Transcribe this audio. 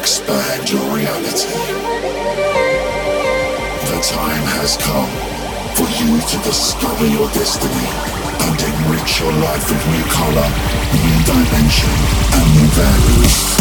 expand your reality. The time has come for you to discover your destiny and enrich your life with new color, new dimension, and new values.